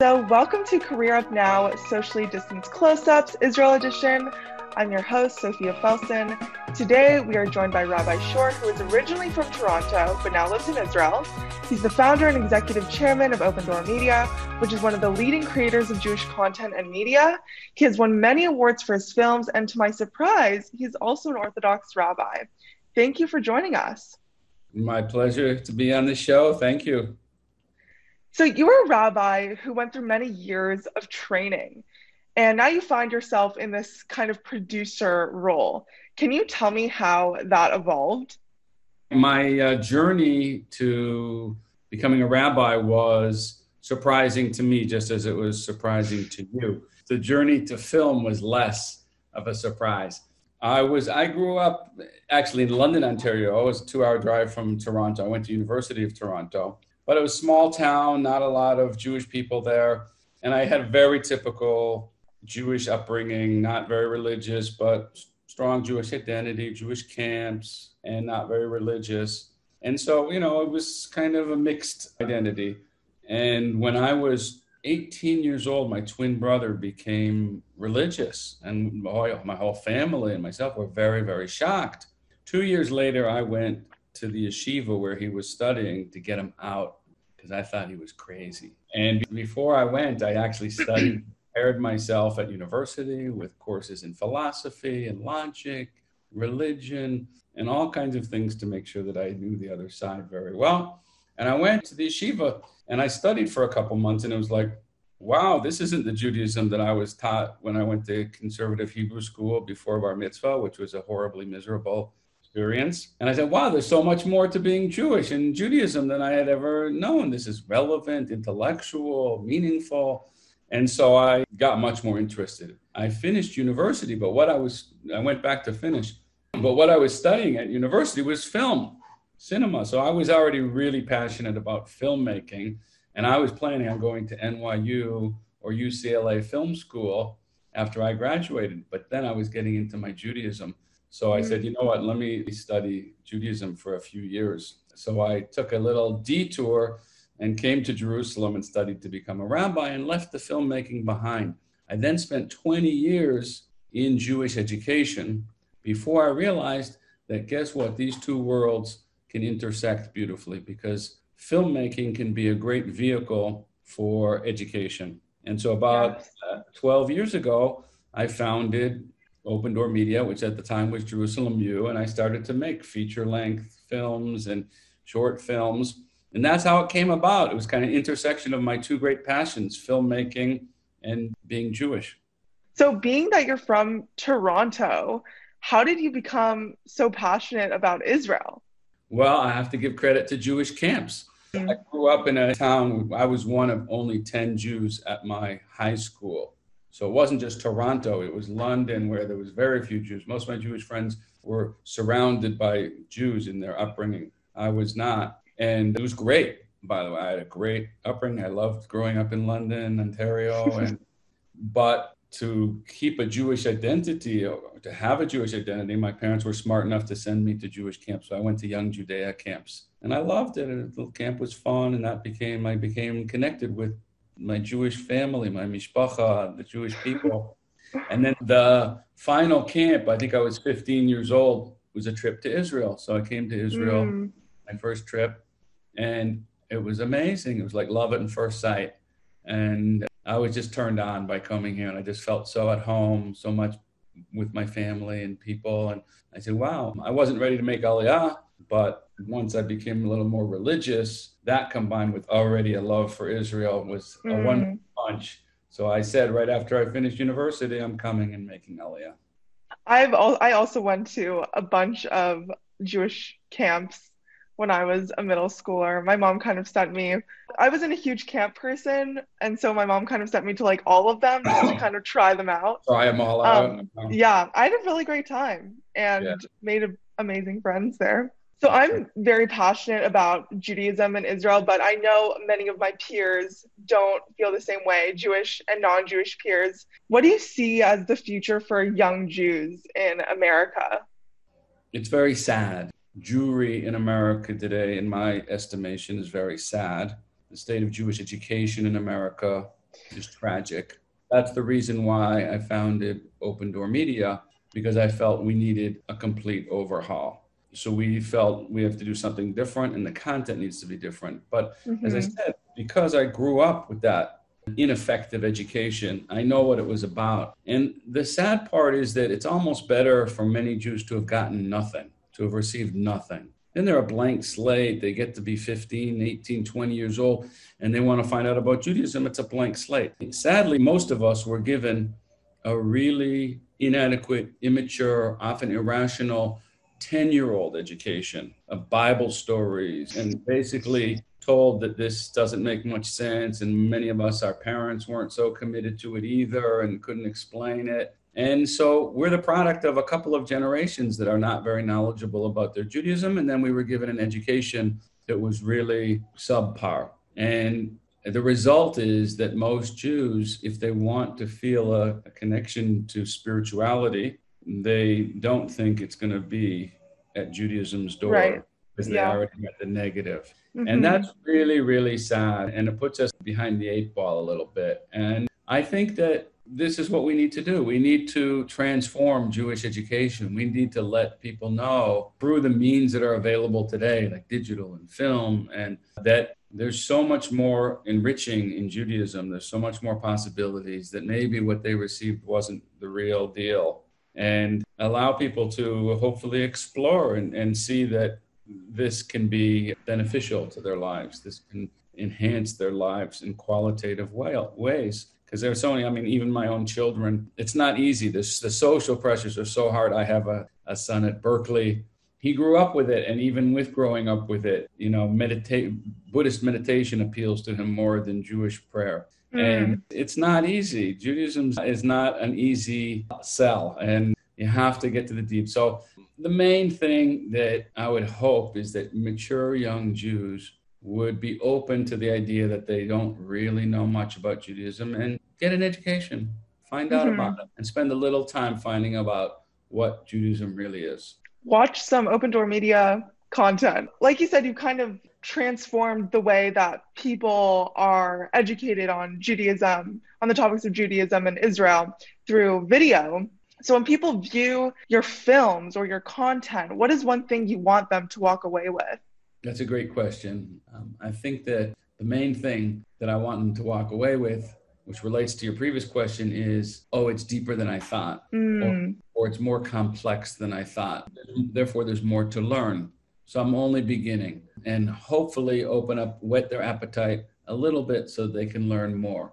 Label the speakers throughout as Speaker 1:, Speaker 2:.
Speaker 1: So, welcome to Career Up Now Socially Distanced Close Ups Israel Edition. I'm your host, Sophia Felsen. Today, we are joined by Rabbi Shore, who is originally from Toronto but now lives in Israel. He's the founder and executive chairman of OpenDor Media, which is one of the leading creators of Jewish content and media. He has won many awards for his films, and to my surprise, he's also an Orthodox rabbi. Thank you for joining us.
Speaker 2: My pleasure to be on the show. Thank you.
Speaker 1: So, you're a rabbi who went through many years of training, and now you find yourself in this kind of producer role. Can you tell me how that evolved?
Speaker 2: My uh, journey to becoming a rabbi was surprising to me, just as it was surprising to you. The journey to film was less of a surprise. I was I grew up actually in London, Ontario. It was a two-hour drive from Toronto. I went to University of Toronto, but it was a small town, not a lot of Jewish people there, and I had a very typical Jewish upbringing, not very religious, but strong Jewish identity, Jewish camps, and not very religious. And so, you know, it was kind of a mixed identity. And when I was 18 years old, my twin brother became religious, and my whole family and myself were very, very shocked. Two years later, I went to the yeshiva where he was studying to get him out because I thought he was crazy. And before I went, I actually studied, prepared myself at university with courses in philosophy and logic, religion, and all kinds of things to make sure that I knew the other side very well. And I went to the yeshiva and I studied for a couple months, and it was like, wow, this isn't the Judaism that I was taught when I went to conservative Hebrew school before Bar Mitzvah, which was a horribly miserable experience. And I said, wow, there's so much more to being Jewish in Judaism than I had ever known. This is relevant, intellectual, meaningful. And so I got much more interested. I finished university, but what I was, I went back to finish, but what I was studying at university was film cinema. So I was already really passionate about filmmaking, and I was planning on going to NYU or UCLA Film School after I graduated. But then I was getting into my Judaism. So I said, you know what, let me study Judaism for a few years. So I took a little detour and came to Jerusalem and studied to become a rabbi and left the filmmaking behind. I then spent 20 years in Jewish education before I realized that guess what? These two worlds can intersect beautifully because filmmaking can be a great vehicle for education. And so, about uh, 12 years ago, I founded OpenDor Media, which at the time was Jerusalem U, and I started to make feature length films and short films. And that's how it came about. It was kind of intersection of my two great passions, filmmaking and being Jewish.
Speaker 1: So, being that you're from Toronto, how did you become so passionate about Israel?
Speaker 2: Well, I have to give credit to Jewish camps. I grew up in a town, I was one of only 10 Jews at my high school. So it wasn't just Toronto, it was London where there was very few Jews. Most of my Jewish friends were surrounded by Jews in their upbringing. I was not. And it was great, by the way. I had a great upbringing. I loved growing up in London, Ontario. And but to keep a Jewish identity or to have a Jewish identity, my parents were smart enough to send me to Jewish camps. So I went to Young Judaea camps and I loved it. And the camp was fun. And that became, I became connected with my Jewish family, my mishpacha, the Jewish people. and then the final camp, I think I was 15 years old, was a trip to Israel. So I came to Israel, mm. my first trip, and it was amazing. It was like love at first sight. And I was just turned on by coming here, and I just felt so at home, so much with my family and people. And I said, wow, I wasn't ready to make Aliyah, but once I became a little more religious, that combined with already a love for Israel was mm. a one punch. So I said right after I finished university, I'm coming and making Aliyah.
Speaker 1: I've al- I also went to a bunch of Jewish camps when I was a middle schooler. My mom kind of sent me, I wasn't a huge camp person. And so my mom kind of sent me to like all of them to kind of try them out.
Speaker 2: Try them all out.
Speaker 1: Um, yeah, I had a really great time and yeah. made a, amazing friends there. So I'm very passionate about Judaism and Israel, but I know many of my peers don't feel the same way, Jewish and non Jewish peers. What do you see as the future for young Jews in America?
Speaker 2: It's very sad Jewry in America today, in my estimation, is very sad. The state of Jewish education in America is tragic. That's the reason why I founded OpenDor Media because I felt we needed a complete overhaul. So we felt we have to do something different and the content needs to be different. But mm-hmm. as I mm-hmm. said, because I grew up with that ineffective education, I know what it was about. And the sad part is that it's almost better for many Jews to have gotten nothing, to have received nothing. Then they're a blank slate. They get to be 15, 18, 20 years old, and they want to find out about Judaism. It's a blank slate. Sadly, most of us were given a really inadequate, immature, often irrational 10 year old education of Bible stories and basically told that this doesn't make much sense. And many of us, our parents, weren't so committed to it either and couldn't explain it. And so we're the product of a couple of generations that are not very knowledgeable about their Judaism. And then we were given an education that was really subpar. And the result is that most Jews, if they want to feel a, a connection to spirituality, they don't think it's going to be at Judaism's door right. because yeah. they already got the negative. Mm-hmm. And that's really, really sad. And it puts us behind the eight ball a little bit. And I think that this is what we need to do. We need to transform Jewish education. We need to let people know through the means that are available today, like digital and film, and that there's so much more enriching in Judaism. There's so much more possibilities that maybe what they received wasn't the real deal. And allow people to hopefully explore and, and see that this can be beneficial to their lives. This can enhance their lives in qualitative way, ways. Because there's so many, I mean, even my own children, it's not easy. The social pressures are so hard. I have a, a son at Berkeley he grew up with it and even with growing up with it you know meditate buddhist meditation appeals to him more than jewish prayer mm. and it's not easy judaism is not an easy sell and you have to get to the deep so the main thing that i would hope is that mature young jews would be open to the idea that they don't really know much about judaism and get an education find out mm-hmm. about it and spend a little time finding about what judaism really is
Speaker 1: watch some opendor media content. Like you said, you've kind of transformed the way that people are educated on Judaism, on the topics of Judaism and Israel through video. So when people view your films or your content, what is one thing you want them to walk away with?
Speaker 2: That's a great question. Um, I think that the main thing that I want them to walk away with which relates to your previous question, is oh, it's deeper than I thought, mm. or, or it's more complex than I thought. Therefore, there's more to learn. So I'm only beginning and hopefully open up, whet their appetite a little bit so they can learn more.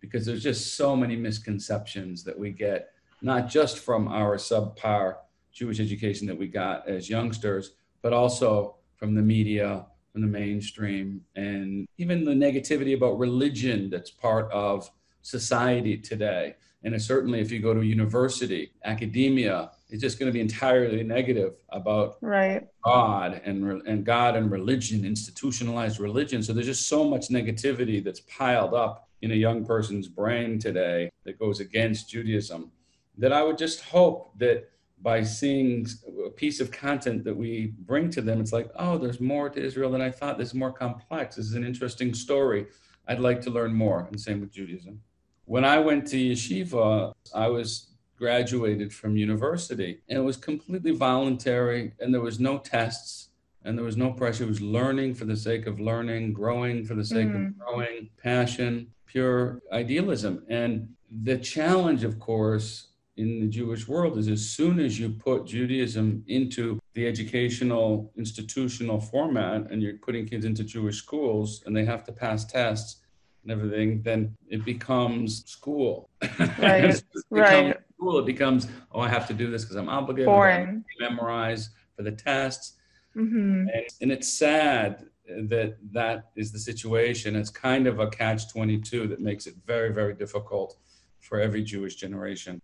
Speaker 2: Because there's just so many misconceptions that we get, not just from our subpar Jewish education that we got as youngsters, but also from the media, from the mainstream and even the negativity about religion that's part of society today. And certainly, if you go to university, academia, it's just going to be entirely negative about
Speaker 1: right.
Speaker 2: God and and God and religion, institutionalized religion. So there's just so much negativity that's piled up in a young person's brain today that goes against Judaism. That I would just hope that by seeing a piece of content that we bring to them, it's like, oh, there's more to Israel than I thought. This is more complex. This is an interesting story. I'd like to learn more. And same with Judaism. When I went to yeshiva, I was graduated from university and it was completely voluntary and there was no tests and there was no pressure. It was learning for the sake of learning, growing for the sake mm. of growing, passion, pure idealism. And the challenge, of course, in the Jewish world is as soon as you put Judaism into the educational institutional format and you're putting kids into Jewish schools and they have to pass tests and everything, then it becomes school.
Speaker 1: Right. right.
Speaker 2: School. It becomes, oh, I have to do this because I'm obligated to memorize for the tests. Mm-hmm. And, and it's sad that that is the situation. It's kind of a catch 22 that makes it very, very difficult for every Jewish generation.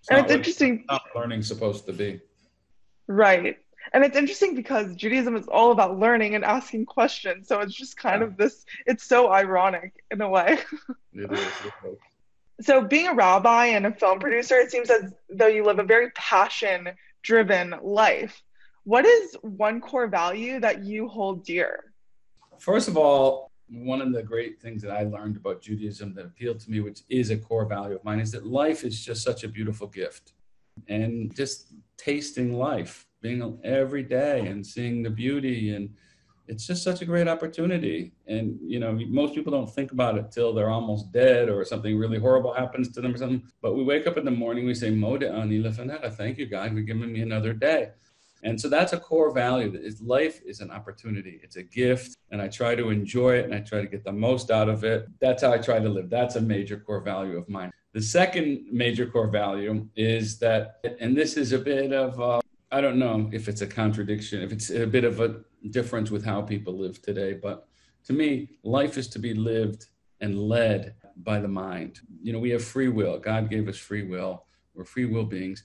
Speaker 1: It's and it's interesting.
Speaker 2: Not learning supposed to be.
Speaker 1: Right. And it's interesting because Judaism is all about learning and asking questions. So it's just kind yeah. of this, it's so ironic in a way. it is. So, being a rabbi and a film producer, it seems as though you live a very passion driven life. What is one core value that you hold dear?
Speaker 2: First of all, one of the great things that I learned about Judaism that appealed to me, which is a core value of mine, is that life is just such a beautiful gift. And just tasting life, being every day and seeing the beauty and it's just such a great opportunity. And you know, most people don't think about it till they're almost dead or something really horrible happens to them or something. But we wake up in the morning, we say, Moda ani lefaneka, thank you, God, for giving me another day. And so that's a core value. Is life is an opportunity. It's a gift, and I try to enjoy it and I try to get the most out of it. That's how I try to live. That's a major core value of mine. The second major core value is that, and this is a bit of, uh, I don't know if it's a contradiction, if it's a bit of a difference with how people live today, but to me, life is to be lived and led by the mind. You know, we have free will. God gave us free will. We're free will beings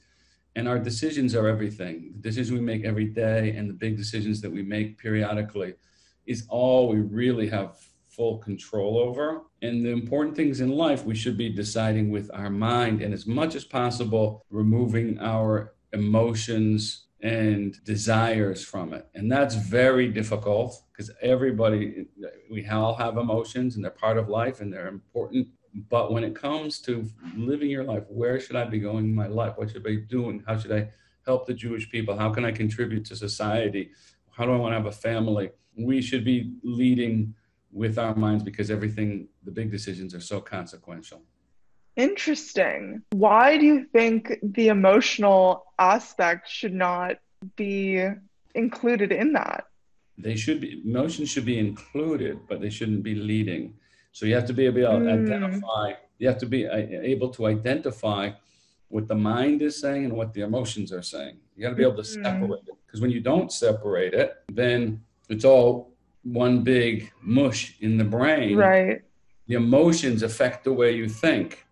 Speaker 2: and our decisions are everything. The decisions we make every day and the big decisions that we make periodically is all we really have full control over. And the important things in life we should be deciding with our mind and as much as possible removing our emotions and desires from it. And that's very difficult because everybody, we all have emotions and they're part of life and they're important but when it comes to living your life, where should I be going in my life? What should I be doing? How should I help the Jewish people? How can I contribute to society? How do I want to have a family? We should be leading with our minds because everything, the big decisions are so consequential.
Speaker 1: Interesting. Why do you think the emotional aspect should not be included in that?
Speaker 2: They should be, emotions should be included, but they shouldn't be leading. So you have to be able to mm. identify, you have to be uh, able to identify what the mind is saying and what the emotions are saying. You got to be able to mm. separate it. Because when you don't separate it, then it's all one big mush in the brain.
Speaker 1: Right.
Speaker 2: The emotions affect the way you think.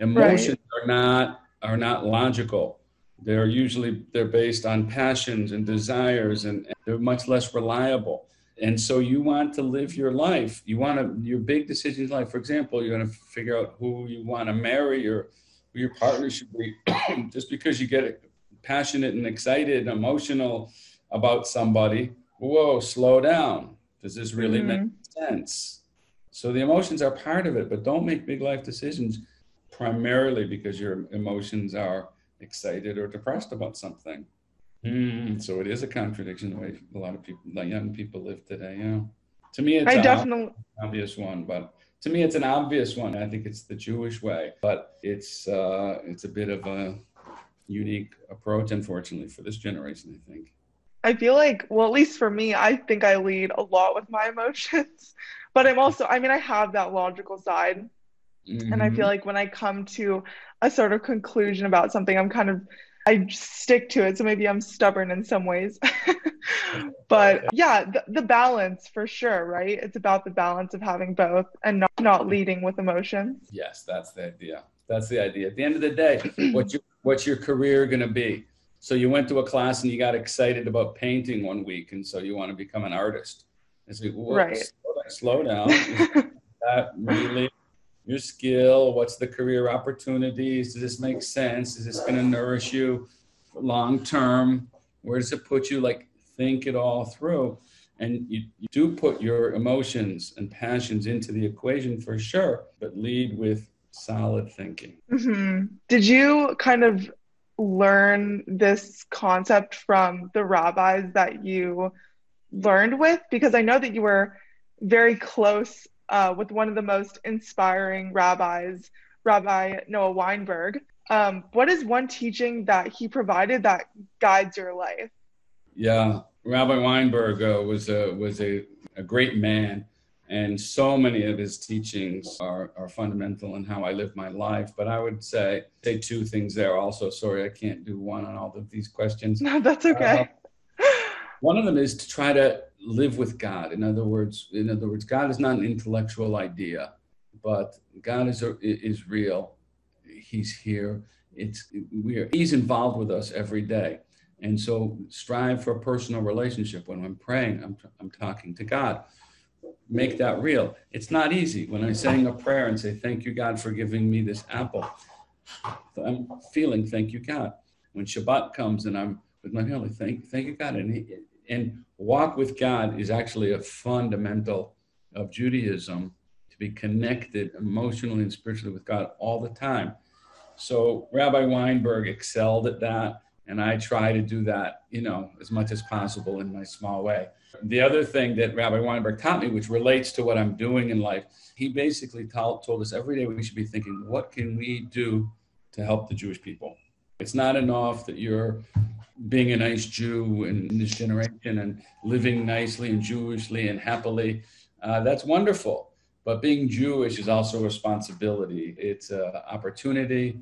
Speaker 2: Emotions right. are not are not logical. They're usually they're based on passions and desires and, and they're much less reliable and so you want to live your life you want to your big decisions in life for example you're going to figure out who you want to marry or who your partner should be just because you get passionate and excited and emotional about somebody whoa slow down does this really mm-hmm. make sense so the emotions are part of it but don't make big life decisions primarily because your emotions are excited or depressed about something Mm, so it is a contradiction the way a lot of people, the young people live today. Yeah. To me, it's
Speaker 1: I
Speaker 2: an
Speaker 1: definitely
Speaker 2: obvious one, but to me, it's an obvious one. I think it's the Jewish way, but it's uh, it's a bit of a unique approach, unfortunately, for this generation. I think.
Speaker 1: I feel like, well, at least for me, I think I lead a lot with my emotions, but I'm also, I mean, I have that logical side. Mm-hmm. And I feel mm-hmm. like when I come to a sort of conclusion about something, I'm kind of I stick to it. So maybe I'm stubborn in some ways. but yeah, the, the, balance for sure, right? It's about the balance of having both and not, not leading with emotions.
Speaker 2: Yes, that's the idea. That's the idea. At the end of the day, what's your, what's your career going to be? So you went to a class and you got excited about painting one week, and so you want to become an artist. And so, right. slow down. Slow down. that really your skill, what's the career opportunities, does this make sense? Is this going to nourish you long term? Where does it put you? Like, think it all through. And you, you do put your emotions and passions into the equation for sure, but lead with solid thinking.
Speaker 1: Mm-hmm. Did you kind of learn this concept from the rabbis that you learned with? Because I know that you were very close uh, with one of the most inspiring rabbis, Rabbi Noah Weinberg. Um, what is one teaching that he provided that guides your life?
Speaker 2: Yeah, Rabbi Weinberg uh, was a was a, a great man, and so many of his teachings are, are fundamental in how I live my life. But I would say say two things there. Also, sorry, I can't do one on all of these questions.
Speaker 1: No, that's okay.
Speaker 2: Uh, one of them is to try to live with God. In other words, in other words, God is not an intellectual idea, but God is is real. He's here. It's we are. He's involved with us every day, and so strive for a personal relationship. When I'm praying, I'm I'm talking to God. Make that real. It's not easy. When I'm saying a prayer and say, "Thank you, God, for giving me this apple," I'm feeling, "Thank you, God." When Shabbat comes and I'm with my family, thank thank you, God, and he, and walk with God is actually a fundamental of Judaism to be connected emotionally and spiritually with God all the time. So Rabbi Weinberg excelled at that, and I try to do that, you know, as much as possible in my small way. The other thing that Rabbi Weinberg taught me, which relates to what I'm doing in life, he basically told, told us every day we should be thinking, what can we do to help the Jewish people? It's not enough that you're being a nice Jew in this generation and living nicely and Jewishly and happily. Uh, that's wonderful. But being Jewish is also a responsibility. It's an opportunity,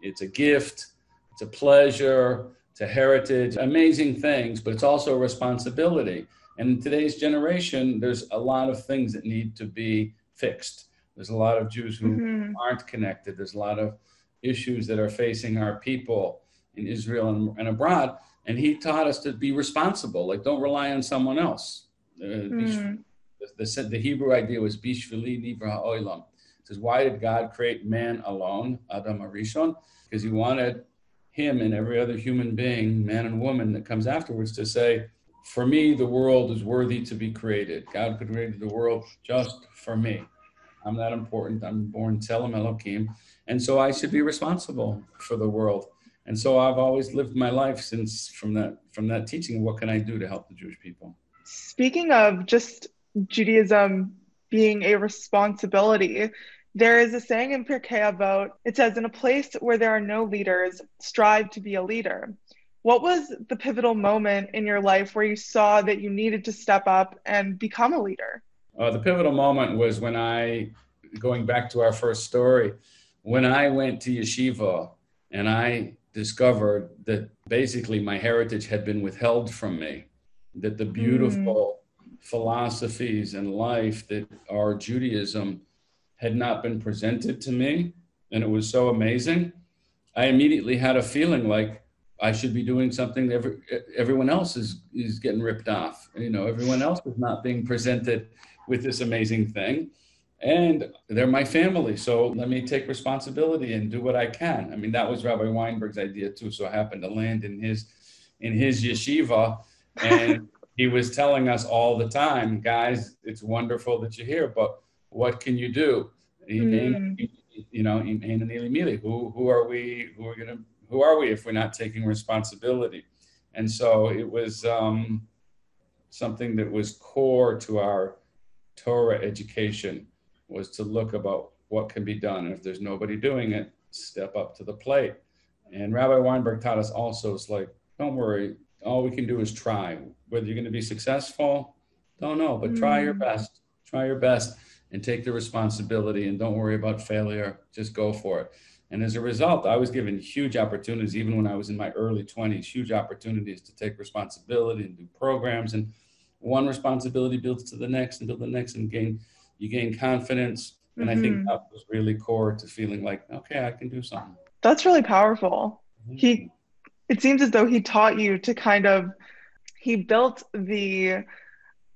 Speaker 2: it's a gift, it's a pleasure, it's a heritage, amazing things, but it's also a responsibility. And in today's generation, there's a lot of things that need to be fixed. There's a lot of Jews who mm-hmm. aren't connected. There's a lot of issues that are facing our people in Israel and, and, abroad. And he taught us to be responsible, like don't rely on someone else. Uh, mm. the, the, the, Hebrew idea was Bishvili Nivra. It says, why did God create man alone, Adam Arishon? Because he wanted him and every other human being, man and woman that comes afterwards, to say, for me, the world is worthy to be created. God created the world just for me. I'm not important. I'm born Tselem Elohim. And so I should be responsible for the world. And so I've always lived my life since from that from that teaching. What can I do to help the Jewish people?
Speaker 1: Speaking of just Judaism being a responsibility, there is a saying in Pirkei Avot. It says, "In a place where there are no leaders, strive to be a leader." What was the pivotal moment in your life where you saw that you needed to step up and become a leader?
Speaker 2: Uh, the pivotal moment was when I, going back to our first story, when I went to yeshiva and I discovered that basically my heritage had been withheld from me, that the beautiful mm. philosophies and life that are Judaism had not been presented to me. And it was so amazing. I immediately had a feeling like I should be doing something that every, everyone else is, is getting ripped off. You know, everyone else is not being presented with this amazing thing. And they're my family. So let me take responsibility and do what I can. I mean, that was Rabbi Weinberg's idea too. So I happened to land in his in his yeshiva. And he was telling us all the time, guys, it's wonderful that you're here, but what can you do? Mm. You know, who who are we who are gonna who are we if we're not taking responsibility? And so it was um, something that was core to our Torah education was to look about what can be done. And if there's nobody doing it, step up to the plate. And Rabbi Weinberg taught us also, it's like, don't worry, all we can do is try. Whether you're going to be successful, don't know, but try your mm. best. Try your best and take the responsibility and don't worry about failure. Just go for it. And as a result, I was given huge opportunities, even when I was in my early 20s, huge opportunities to take responsibility and do programs. And one responsibility builds to the next and build the next and gain, you gain confidence. And mm-hmm. I think mm-hmm. that was really core to feeling like, okay, I can do something.
Speaker 1: That's really powerful. Mm-hmm. He, it seems as though he taught you to kind of, he built the,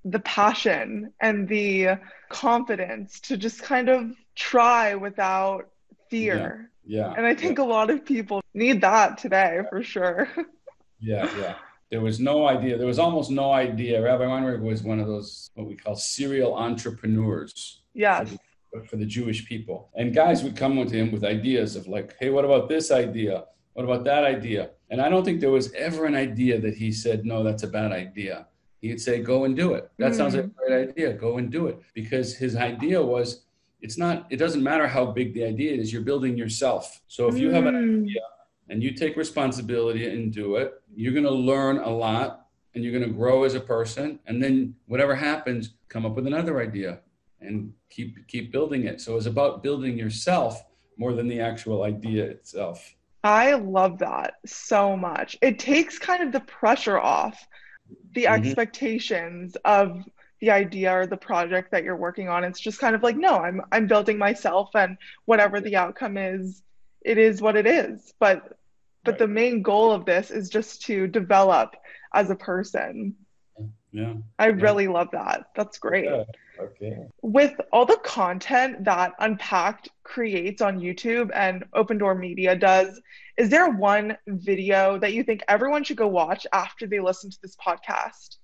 Speaker 1: the passion and the confidence to just kind of try without fear.
Speaker 2: Yeah.
Speaker 1: And I think yeah. a lot of people need that today for sure.
Speaker 2: yeah, yeah. There was no idea. There was almost no idea. Rabbi Weinberg was one of those what we call serial entrepreneurs.
Speaker 1: Yes.
Speaker 2: For the, for the Jewish people. And guys would come to him with ideas of like, hey, what about this idea? What about that idea? And I don't think there was ever an idea that he said, no, that's a bad idea. He'd say, go and do it. That mm. sounds like a great idea. Go and do it. Because his idea was it's not it doesn't matter how big the idea is you're building yourself so if you have an mm. idea and you take responsibility and do it you're going to learn a lot and you're going to grow as a person and then whatever happens come up with another idea and keep keep building it so it's about building yourself more than the actual idea itself
Speaker 1: i love that so much it takes kind of the pressure off the mm-hmm. expectations of the idea or the project that you're working on. It's just kind of like, no, I'm I'm building myself and whatever the outcome is, it is what it is. But but right. the main goal of this is just to develop as a person.
Speaker 2: Yeah.
Speaker 1: I
Speaker 2: yeah.
Speaker 1: really love that. That's great.
Speaker 2: Yeah. Okay.
Speaker 1: With all the content that Unpacked creates on YouTube and OpenDor Media does, is there one video that you think everyone should go watch after they listen to this podcast?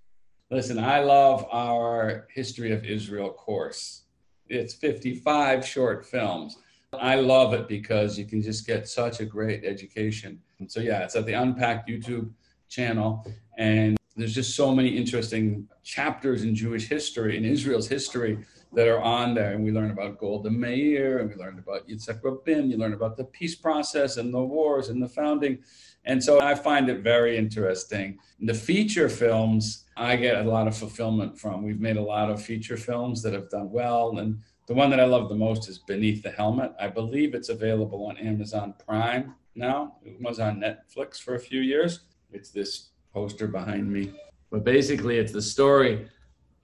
Speaker 2: Listen, I love our History of Israel course. It's 55 short films. I love it because you can just get such a great education. And so, yeah, it's at the Unpacked YouTube channel. And there's just so many interesting chapters in Jewish history, in Israel's history, that are on there. And we learn about Golda Meir, and we learned about Yitzhak Rabin. You learn about the peace process and the wars and the founding. And so I find it very interesting. The feature films, I get a lot of fulfillment from. We've made a lot of feature films that have done well. And the one that I love the most is Beneath the Helmet. I believe it's available on Amazon Prime now. It was on Netflix for a few years. It's this poster behind me. But basically, it's the story.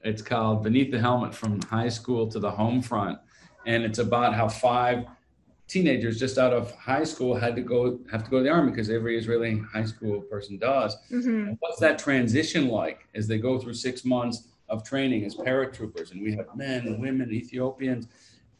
Speaker 2: It's called Beneath the Helmet from High School to the Home Front. And it's about how five teenagers just out of high school had to go have to go to the army because every Israeli high school person does. Mm-hmm. What's that transition like as they go through six months of training as paratroopers? And we have men, women, Ethiopians,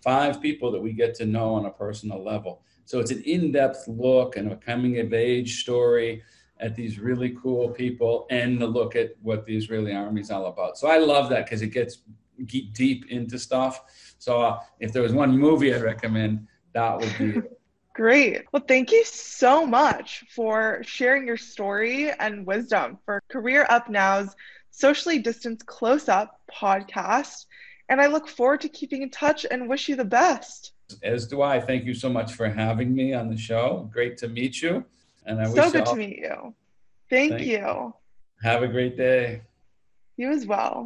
Speaker 2: five people that we get to know on a personal level. So it's an in-depth look and a coming of age story at these really cool people and the look at what the Israeli army is all about. So I love that because it gets deep into stuff. So uh, if there was one movie I recommend, that would be
Speaker 1: Great. Well, thank you so much for sharing your story and wisdom for Career Up Now's Socially Distanced Close Up podcast. And I look forward to keeping in touch and wish you the best.
Speaker 2: As do I. Thank you so much for having me on the show. Great to meet you.
Speaker 1: And I wish so wish good all... to meet you. Thank, Thank you.
Speaker 2: Have a great day.
Speaker 1: You as well.